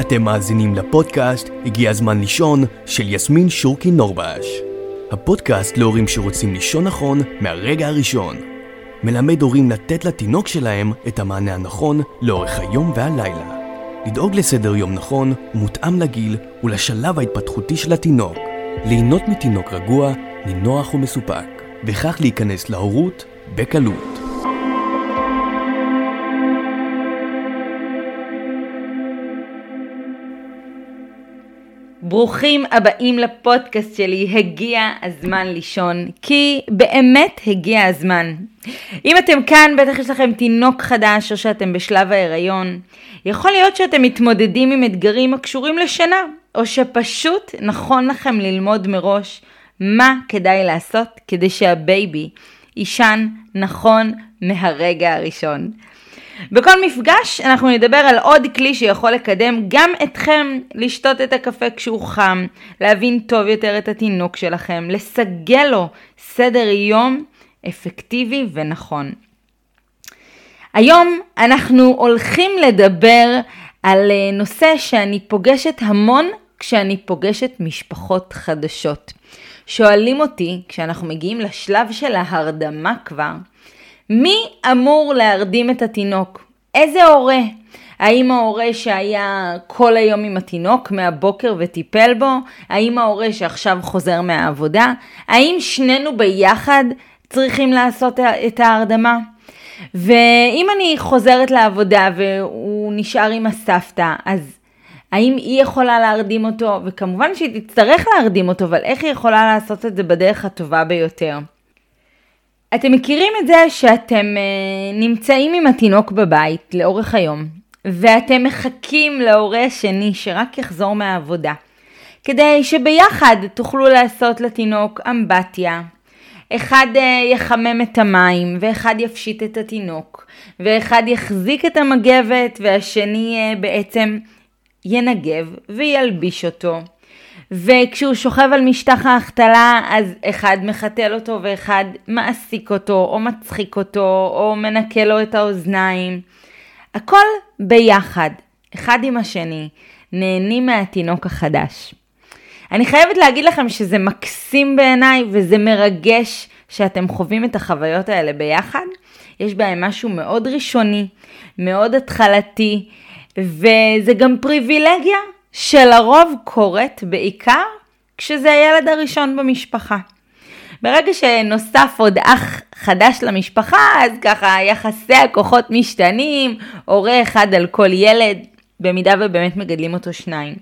אתם מאזינים לפודקאסט הגיע הזמן לישון של יסמין שורקי נורבש. הפודקאסט להורים שרוצים לישון נכון מהרגע הראשון. מלמד הורים לתת לתינוק שלהם את המענה הנכון לאורך היום והלילה. לדאוג לסדר יום נכון ומותאם לגיל ולשלב ההתפתחותי של התינוק. ליהנות מתינוק רגוע, נינוח ומסופק, וכך להיכנס להורות בקלות. ברוכים הבאים לפודקאסט שלי, הגיע הזמן לישון, כי באמת הגיע הזמן. אם אתם כאן, בטח יש לכם תינוק חדש או שאתם בשלב ההיריון. יכול להיות שאתם מתמודדים עם אתגרים הקשורים לשינה, או שפשוט נכון לכם ללמוד מראש מה כדאי לעשות כדי שה baby יישן נכון מהרגע הראשון. בכל מפגש אנחנו נדבר על עוד כלי שיכול לקדם גם אתכם לשתות את הקפה כשהוא חם, להבין טוב יותר את התינוק שלכם, לסגל לו סדר יום אפקטיבי ונכון. היום אנחנו הולכים לדבר על אה, נושא שאני פוגשת המון כשאני פוגשת משפחות חדשות. שואלים אותי, כשאנחנו מגיעים לשלב של ההרדמה כבר, מי אמור להרדים את התינוק? איזה הורה? האם ההורה שהיה כל היום עם התינוק מהבוקר וטיפל בו? האם ההורה שעכשיו חוזר מהעבודה? האם שנינו ביחד צריכים לעשות את ההרדמה? ואם אני חוזרת לעבודה והוא נשאר עם הסבתא, אז האם היא יכולה להרדים אותו? וכמובן שהיא תצטרך להרדים אותו, אבל איך היא יכולה לעשות את זה בדרך הטובה ביותר? אתם מכירים את זה שאתם uh, נמצאים עם התינוק בבית לאורך היום, ואתם מחכים להורה השני שרק יחזור מהעבודה, כדי שביחד תוכלו לעשות לתינוק אמבטיה. אחד uh, יחמם את המים, ואחד יפשיט את התינוק, ואחד יחזיק את המגבת, והשני uh, בעצם ינגב וילביש אותו. וכשהוא שוכב על משטח ההחתלה, אז אחד מחתל אותו ואחד מעסיק אותו, או מצחיק אותו, או מנקה לו את האוזניים. הכל ביחד, אחד עם השני, נהנים מהתינוק החדש. אני חייבת להגיד לכם שזה מקסים בעיניי וזה מרגש שאתם חווים את החוויות האלה ביחד. יש בהם משהו מאוד ראשוני, מאוד התחלתי, וזה גם פריבילגיה שלרוב קורית בעיקר כשזה הילד הראשון במשפחה. ברגע שנוסף עוד אח חדש למשפחה, אז ככה יחסי הכוחות משתנים, הורה אחד על כל ילד, במידה ובאמת מגדלים אותו שניים.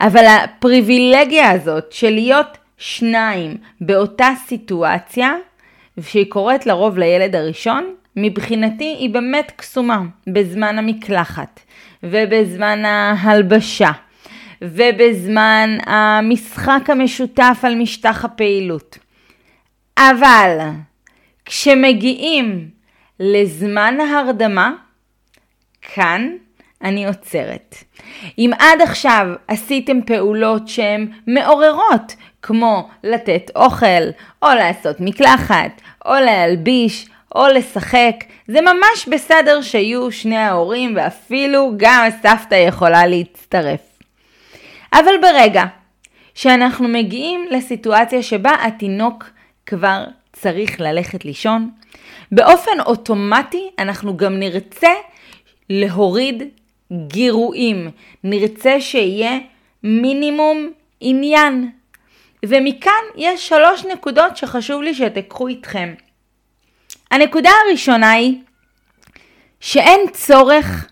אבל הפריבילגיה הזאת של להיות שניים באותה סיטואציה, שהיא קורית לרוב לילד הראשון, מבחינתי היא באמת קסומה בזמן המקלחת. ובזמן ההלבשה, ובזמן המשחק המשותף על משטח הפעילות. אבל כשמגיעים לזמן ההרדמה, כאן אני עוצרת. אם עד עכשיו עשיתם פעולות שהן מעוררות, כמו לתת אוכל, או לעשות מקלחת, או להלביש, או לשחק, זה ממש בסדר שיהיו שני ההורים ואפילו גם הסבתא יכולה להצטרף. אבל ברגע שאנחנו מגיעים לסיטואציה שבה התינוק כבר צריך ללכת לישון, באופן אוטומטי אנחנו גם נרצה להוריד גירויים, נרצה שיהיה מינימום עניין. ומכאן יש שלוש נקודות שחשוב לי שתיקחו איתכם. הנקודה הראשונה היא שאין צורך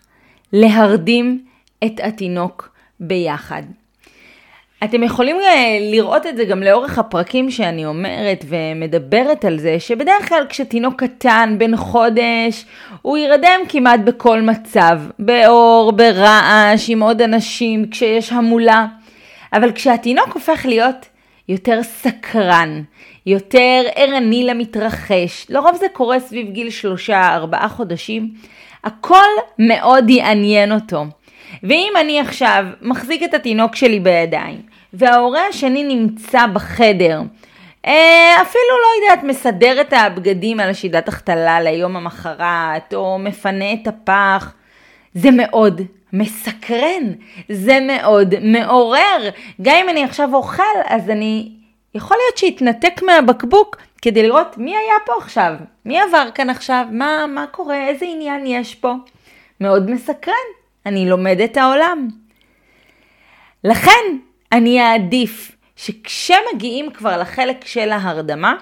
להרדים את התינוק ביחד. אתם יכולים אה, לראות את זה גם לאורך הפרקים שאני אומרת ומדברת על זה, שבדרך כלל כשתינוק קטן, בן חודש, הוא ירדם כמעט בכל מצב, באור, ברעש, עם עוד אנשים, כשיש המולה. אבל כשהתינוק הופך להיות יותר סקרן, יותר ערני למתרחש. לרוב זה קורה סביב גיל שלושה, ארבעה חודשים. הכל מאוד יעניין אותו. ואם אני עכשיו מחזיק את התינוק שלי בידיים, וההורה השני נמצא בחדר, אה, אפילו לא יודעת, מסדר את הבגדים על השידת החתלה ליום המחרת, או מפנה את הפח, זה מאוד מסקרן, זה מאוד מעורר. גם אם אני עכשיו אוכל, אז אני, יכול להיות שיתנתק מהבקבוק כדי לראות מי היה פה עכשיו, מי עבר כאן עכשיו, מה, מה קורה, איזה עניין יש פה. מאוד מסקרן, אני לומד את העולם. לכן אני אעדיף שכשמגיעים כבר לחלק של ההרדמה,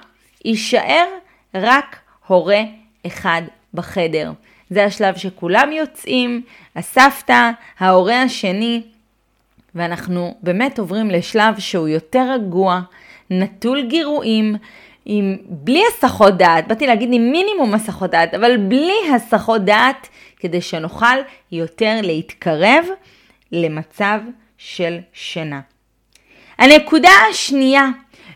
יישאר רק הורה אחד בחדר. זה השלב שכולם יוצאים, הסבתא, ההורה השני, ואנחנו באמת עוברים לשלב שהוא יותר רגוע, נטול גירויים, עם, בלי הסחות דעת, באתי להגיד עם מינימום הסחות דעת, אבל בלי הסחות דעת, כדי שנוכל יותר להתקרב למצב של שינה. הנקודה השנייה,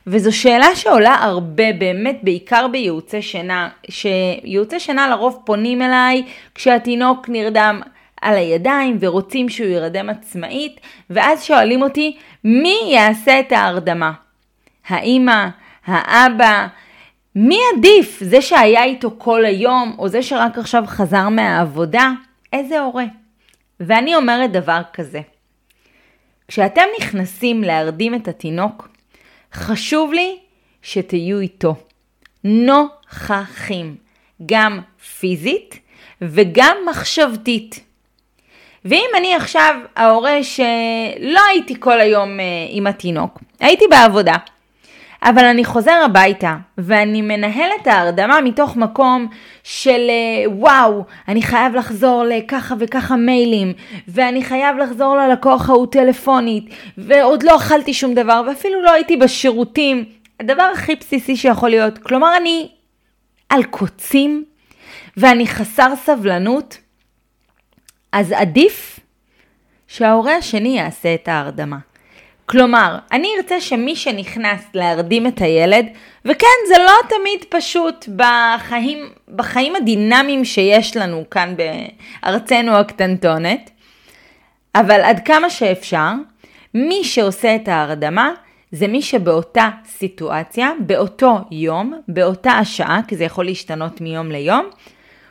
וזו שאלה שעולה הרבה באמת, בעיקר בייעוצי שינה, שייעוצי שינה לרוב פונים אליי כשהתינוק נרדם על הידיים ורוצים שהוא ירדם עצמאית, ואז שואלים אותי, מי יעשה את ההרדמה? האימא, האבא, מי עדיף? זה שהיה איתו כל היום, או זה שרק עכשיו חזר מהעבודה? איזה הורה? ואני אומרת דבר כזה, כשאתם נכנסים להרדים את התינוק, חשוב לי שתהיו איתו. נוכחים, גם פיזית וגם מחשבתית. ואם אני עכשיו ההורה שלא הייתי כל היום אה, עם התינוק, הייתי בעבודה, אבל אני חוזר הביתה ואני מנהל את ההרדמה מתוך מקום של אה, וואו, אני חייב לחזור לככה וככה מיילים, ואני חייב לחזור ללקוח ההוא טלפונית, ועוד לא אכלתי שום דבר, ואפילו לא הייתי בשירותים. הדבר הכי בסיסי שיכול להיות. כלומר, אני על קוצים ואני חסר סבלנות, אז עדיף שההורה השני יעשה את ההרדמה. כלומר, אני ארצה שמי שנכנס להרדים את הילד, וכן, זה לא תמיד פשוט בחיים, בחיים הדינמיים שיש לנו כאן בארצנו הקטנטונת, אבל עד כמה שאפשר, מי שעושה את ההרדמה זה מי שבאותה סיטואציה, באותו יום, באותה השעה, כי זה יכול להשתנות מיום ליום,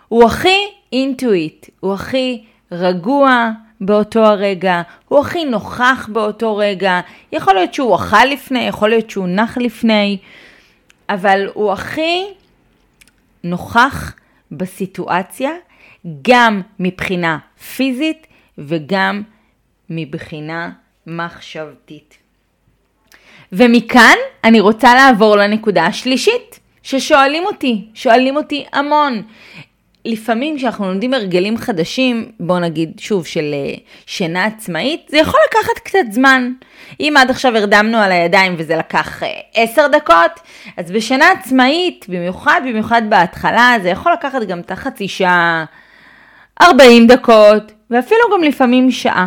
הוא הכי אינטואיט, הוא הכי רגוע, באותו הרגע, הוא הכי נוכח באותו רגע, יכול להיות שהוא אכל לפני, יכול להיות שהוא נח לפני, אבל הוא הכי נוכח בסיטואציה, גם מבחינה פיזית וגם מבחינה מחשבתית. ומכאן אני רוצה לעבור לנקודה השלישית, ששואלים אותי, שואלים אותי המון. לפעמים כשאנחנו לומדים הרגלים חדשים, בוא נגיד שוב של אה, שינה עצמאית, זה יכול לקחת קצת זמן. אם עד עכשיו הרדמנו על הידיים וזה לקח אה, עשר דקות, אז בשינה עצמאית, במיוחד במיוחד בהתחלה, זה יכול לקחת גם את החצי שעה, 40 דקות, ואפילו גם לפעמים שעה.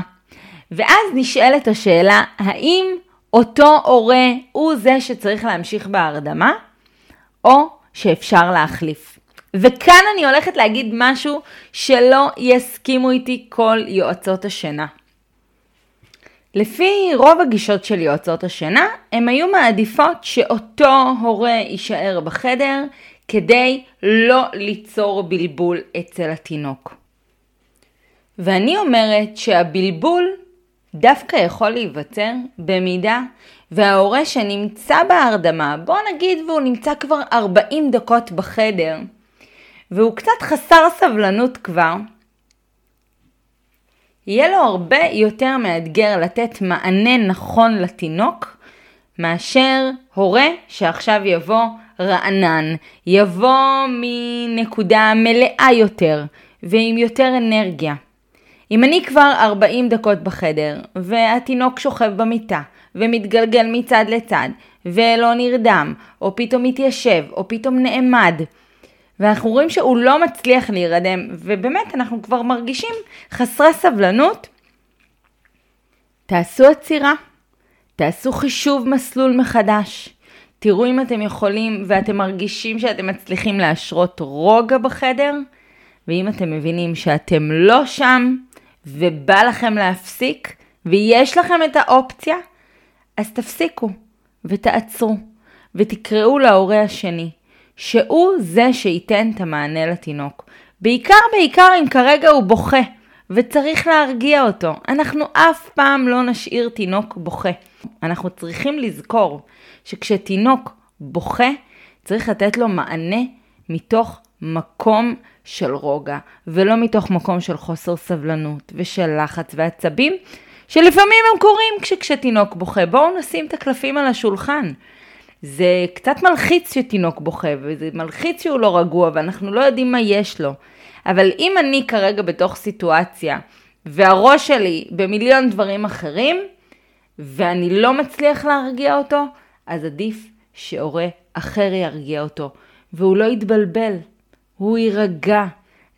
ואז נשאלת השאלה, האם אותו הורה הוא זה שצריך להמשיך בהרדמה, או שאפשר להחליף. וכאן אני הולכת להגיד משהו שלא יסכימו איתי כל יועצות השינה. לפי רוב הגישות של יועצות השינה, הן היו מעדיפות שאותו הורה יישאר בחדר כדי לא ליצור בלבול אצל התינוק. ואני אומרת שהבלבול דווקא יכול להיווצר במידה וההורה שנמצא בהרדמה, בוא נגיד והוא נמצא כבר 40 דקות בחדר, והוא קצת חסר סבלנות כבר, יהיה לו הרבה יותר מאתגר לתת מענה נכון לתינוק, מאשר הורה שעכשיו יבוא רענן, יבוא מנקודה מלאה יותר ועם יותר אנרגיה. אם אני כבר 40 דקות בחדר, והתינוק שוכב במיטה, ומתגלגל מצד לצד, ולא נרדם, או פתאום מתיישב, או פתאום נעמד, ואנחנו רואים שהוא לא מצליח להירדם, ובאמת אנחנו כבר מרגישים חסרי סבלנות, תעשו עצירה, תעשו חישוב מסלול מחדש. תראו אם אתם יכולים ואתם מרגישים שאתם מצליחים להשרות רוגע בחדר, ואם אתם מבינים שאתם לא שם ובא לכם להפסיק, ויש לכם את האופציה, אז תפסיקו ותעצרו ותקראו להורה השני. שהוא זה שייתן את המענה לתינוק. בעיקר בעיקר אם כרגע הוא בוכה וצריך להרגיע אותו. אנחנו אף פעם לא נשאיר תינוק בוכה. אנחנו צריכים לזכור שכשתינוק בוכה, צריך לתת לו מענה מתוך מקום של רוגע, ולא מתוך מקום של חוסר סבלנות ושל לחץ ועצבים, שלפעמים הם קורים כשתינוק בוכה. בואו נשים את הקלפים על השולחן. זה קצת מלחיץ שתינוק בוכה, וזה מלחיץ שהוא לא רגוע, ואנחנו לא יודעים מה יש לו. אבל אם אני כרגע בתוך סיטואציה, והראש שלי במיליון דברים אחרים, ואני לא מצליח להרגיע אותו, אז עדיף שהורה אחר ירגיע אותו, והוא לא יתבלבל, הוא יירגע,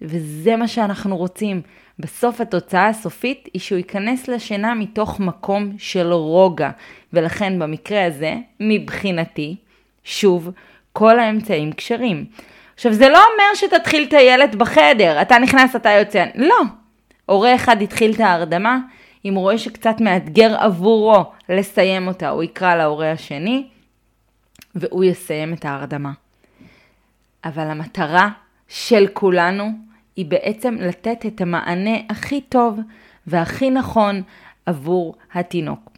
וזה מה שאנחנו רוצים. בסוף התוצאה הסופית היא שהוא ייכנס לשינה מתוך מקום של רוגע, ולכן במקרה הזה, מבחינתי, שוב, כל האמצעים כשרים. עכשיו זה לא אומר שתתחיל את הילד בחדר, אתה נכנס, אתה יוצא, לא. הורה אחד התחיל את ההרדמה, אם הוא רואה שקצת מאתגר עבורו לסיים אותה, הוא יקרא להורה השני, והוא יסיים את ההרדמה. אבל המטרה של כולנו היא בעצם לתת את המענה הכי טוב והכי נכון עבור התינוק.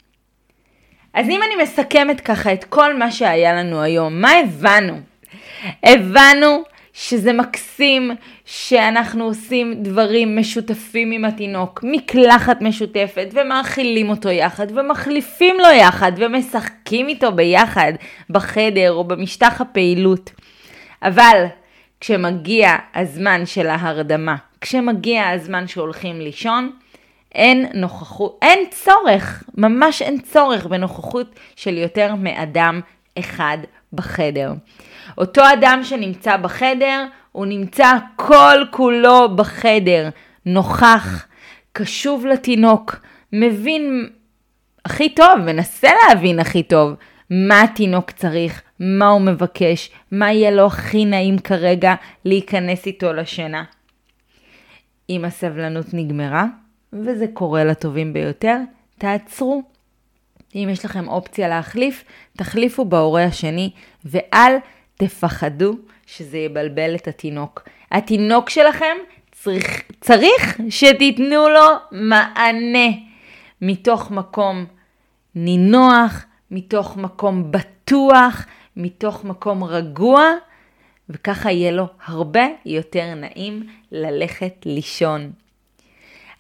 אז אם אני מסכמת ככה את כל מה שהיה לנו היום, מה הבנו? הבנו שזה מקסים שאנחנו עושים דברים משותפים עם התינוק, מקלחת משותפת, ומאכילים אותו יחד, ומחליפים לו יחד, ומשחקים איתו ביחד בחדר או במשטח הפעילות. אבל כשמגיע הזמן של ההרדמה, כשמגיע הזמן שהולכים לישון, אין נוכחות, אין צורך, ממש אין צורך בנוכחות של יותר מאדם אחד בחדר. אותו אדם שנמצא בחדר, הוא נמצא כל כולו בחדר, נוכח, קשוב לתינוק, מבין הכי טוב, מנסה להבין הכי טוב מה התינוק צריך, מה הוא מבקש, מה יהיה לו הכי נעים כרגע להיכנס איתו לשינה. אם הסבלנות נגמרה, וזה קורה לטובים ביותר, תעצרו. אם יש לכם אופציה להחליף, תחליפו בהורה השני, ואל תפחדו שזה יבלבל את התינוק. התינוק שלכם צריך, צריך שתיתנו לו מענה מתוך מקום נינוח, מתוך מקום בטוח, מתוך מקום רגוע, וככה יהיה לו הרבה יותר נעים ללכת לישון.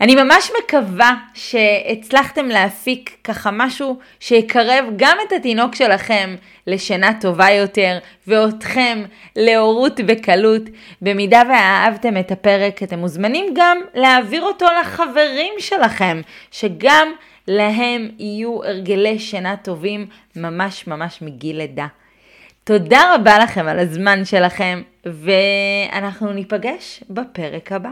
אני ממש מקווה שהצלחתם להפיק ככה משהו שיקרב גם את התינוק שלכם לשינה טובה יותר ואותכם להורות בקלות. במידה ואהבתם את הפרק אתם מוזמנים גם להעביר אותו לחברים שלכם שגם להם יהיו הרגלי שינה טובים ממש ממש מגיל לידה. תודה רבה לכם על הזמן שלכם ואנחנו ניפגש בפרק הבא.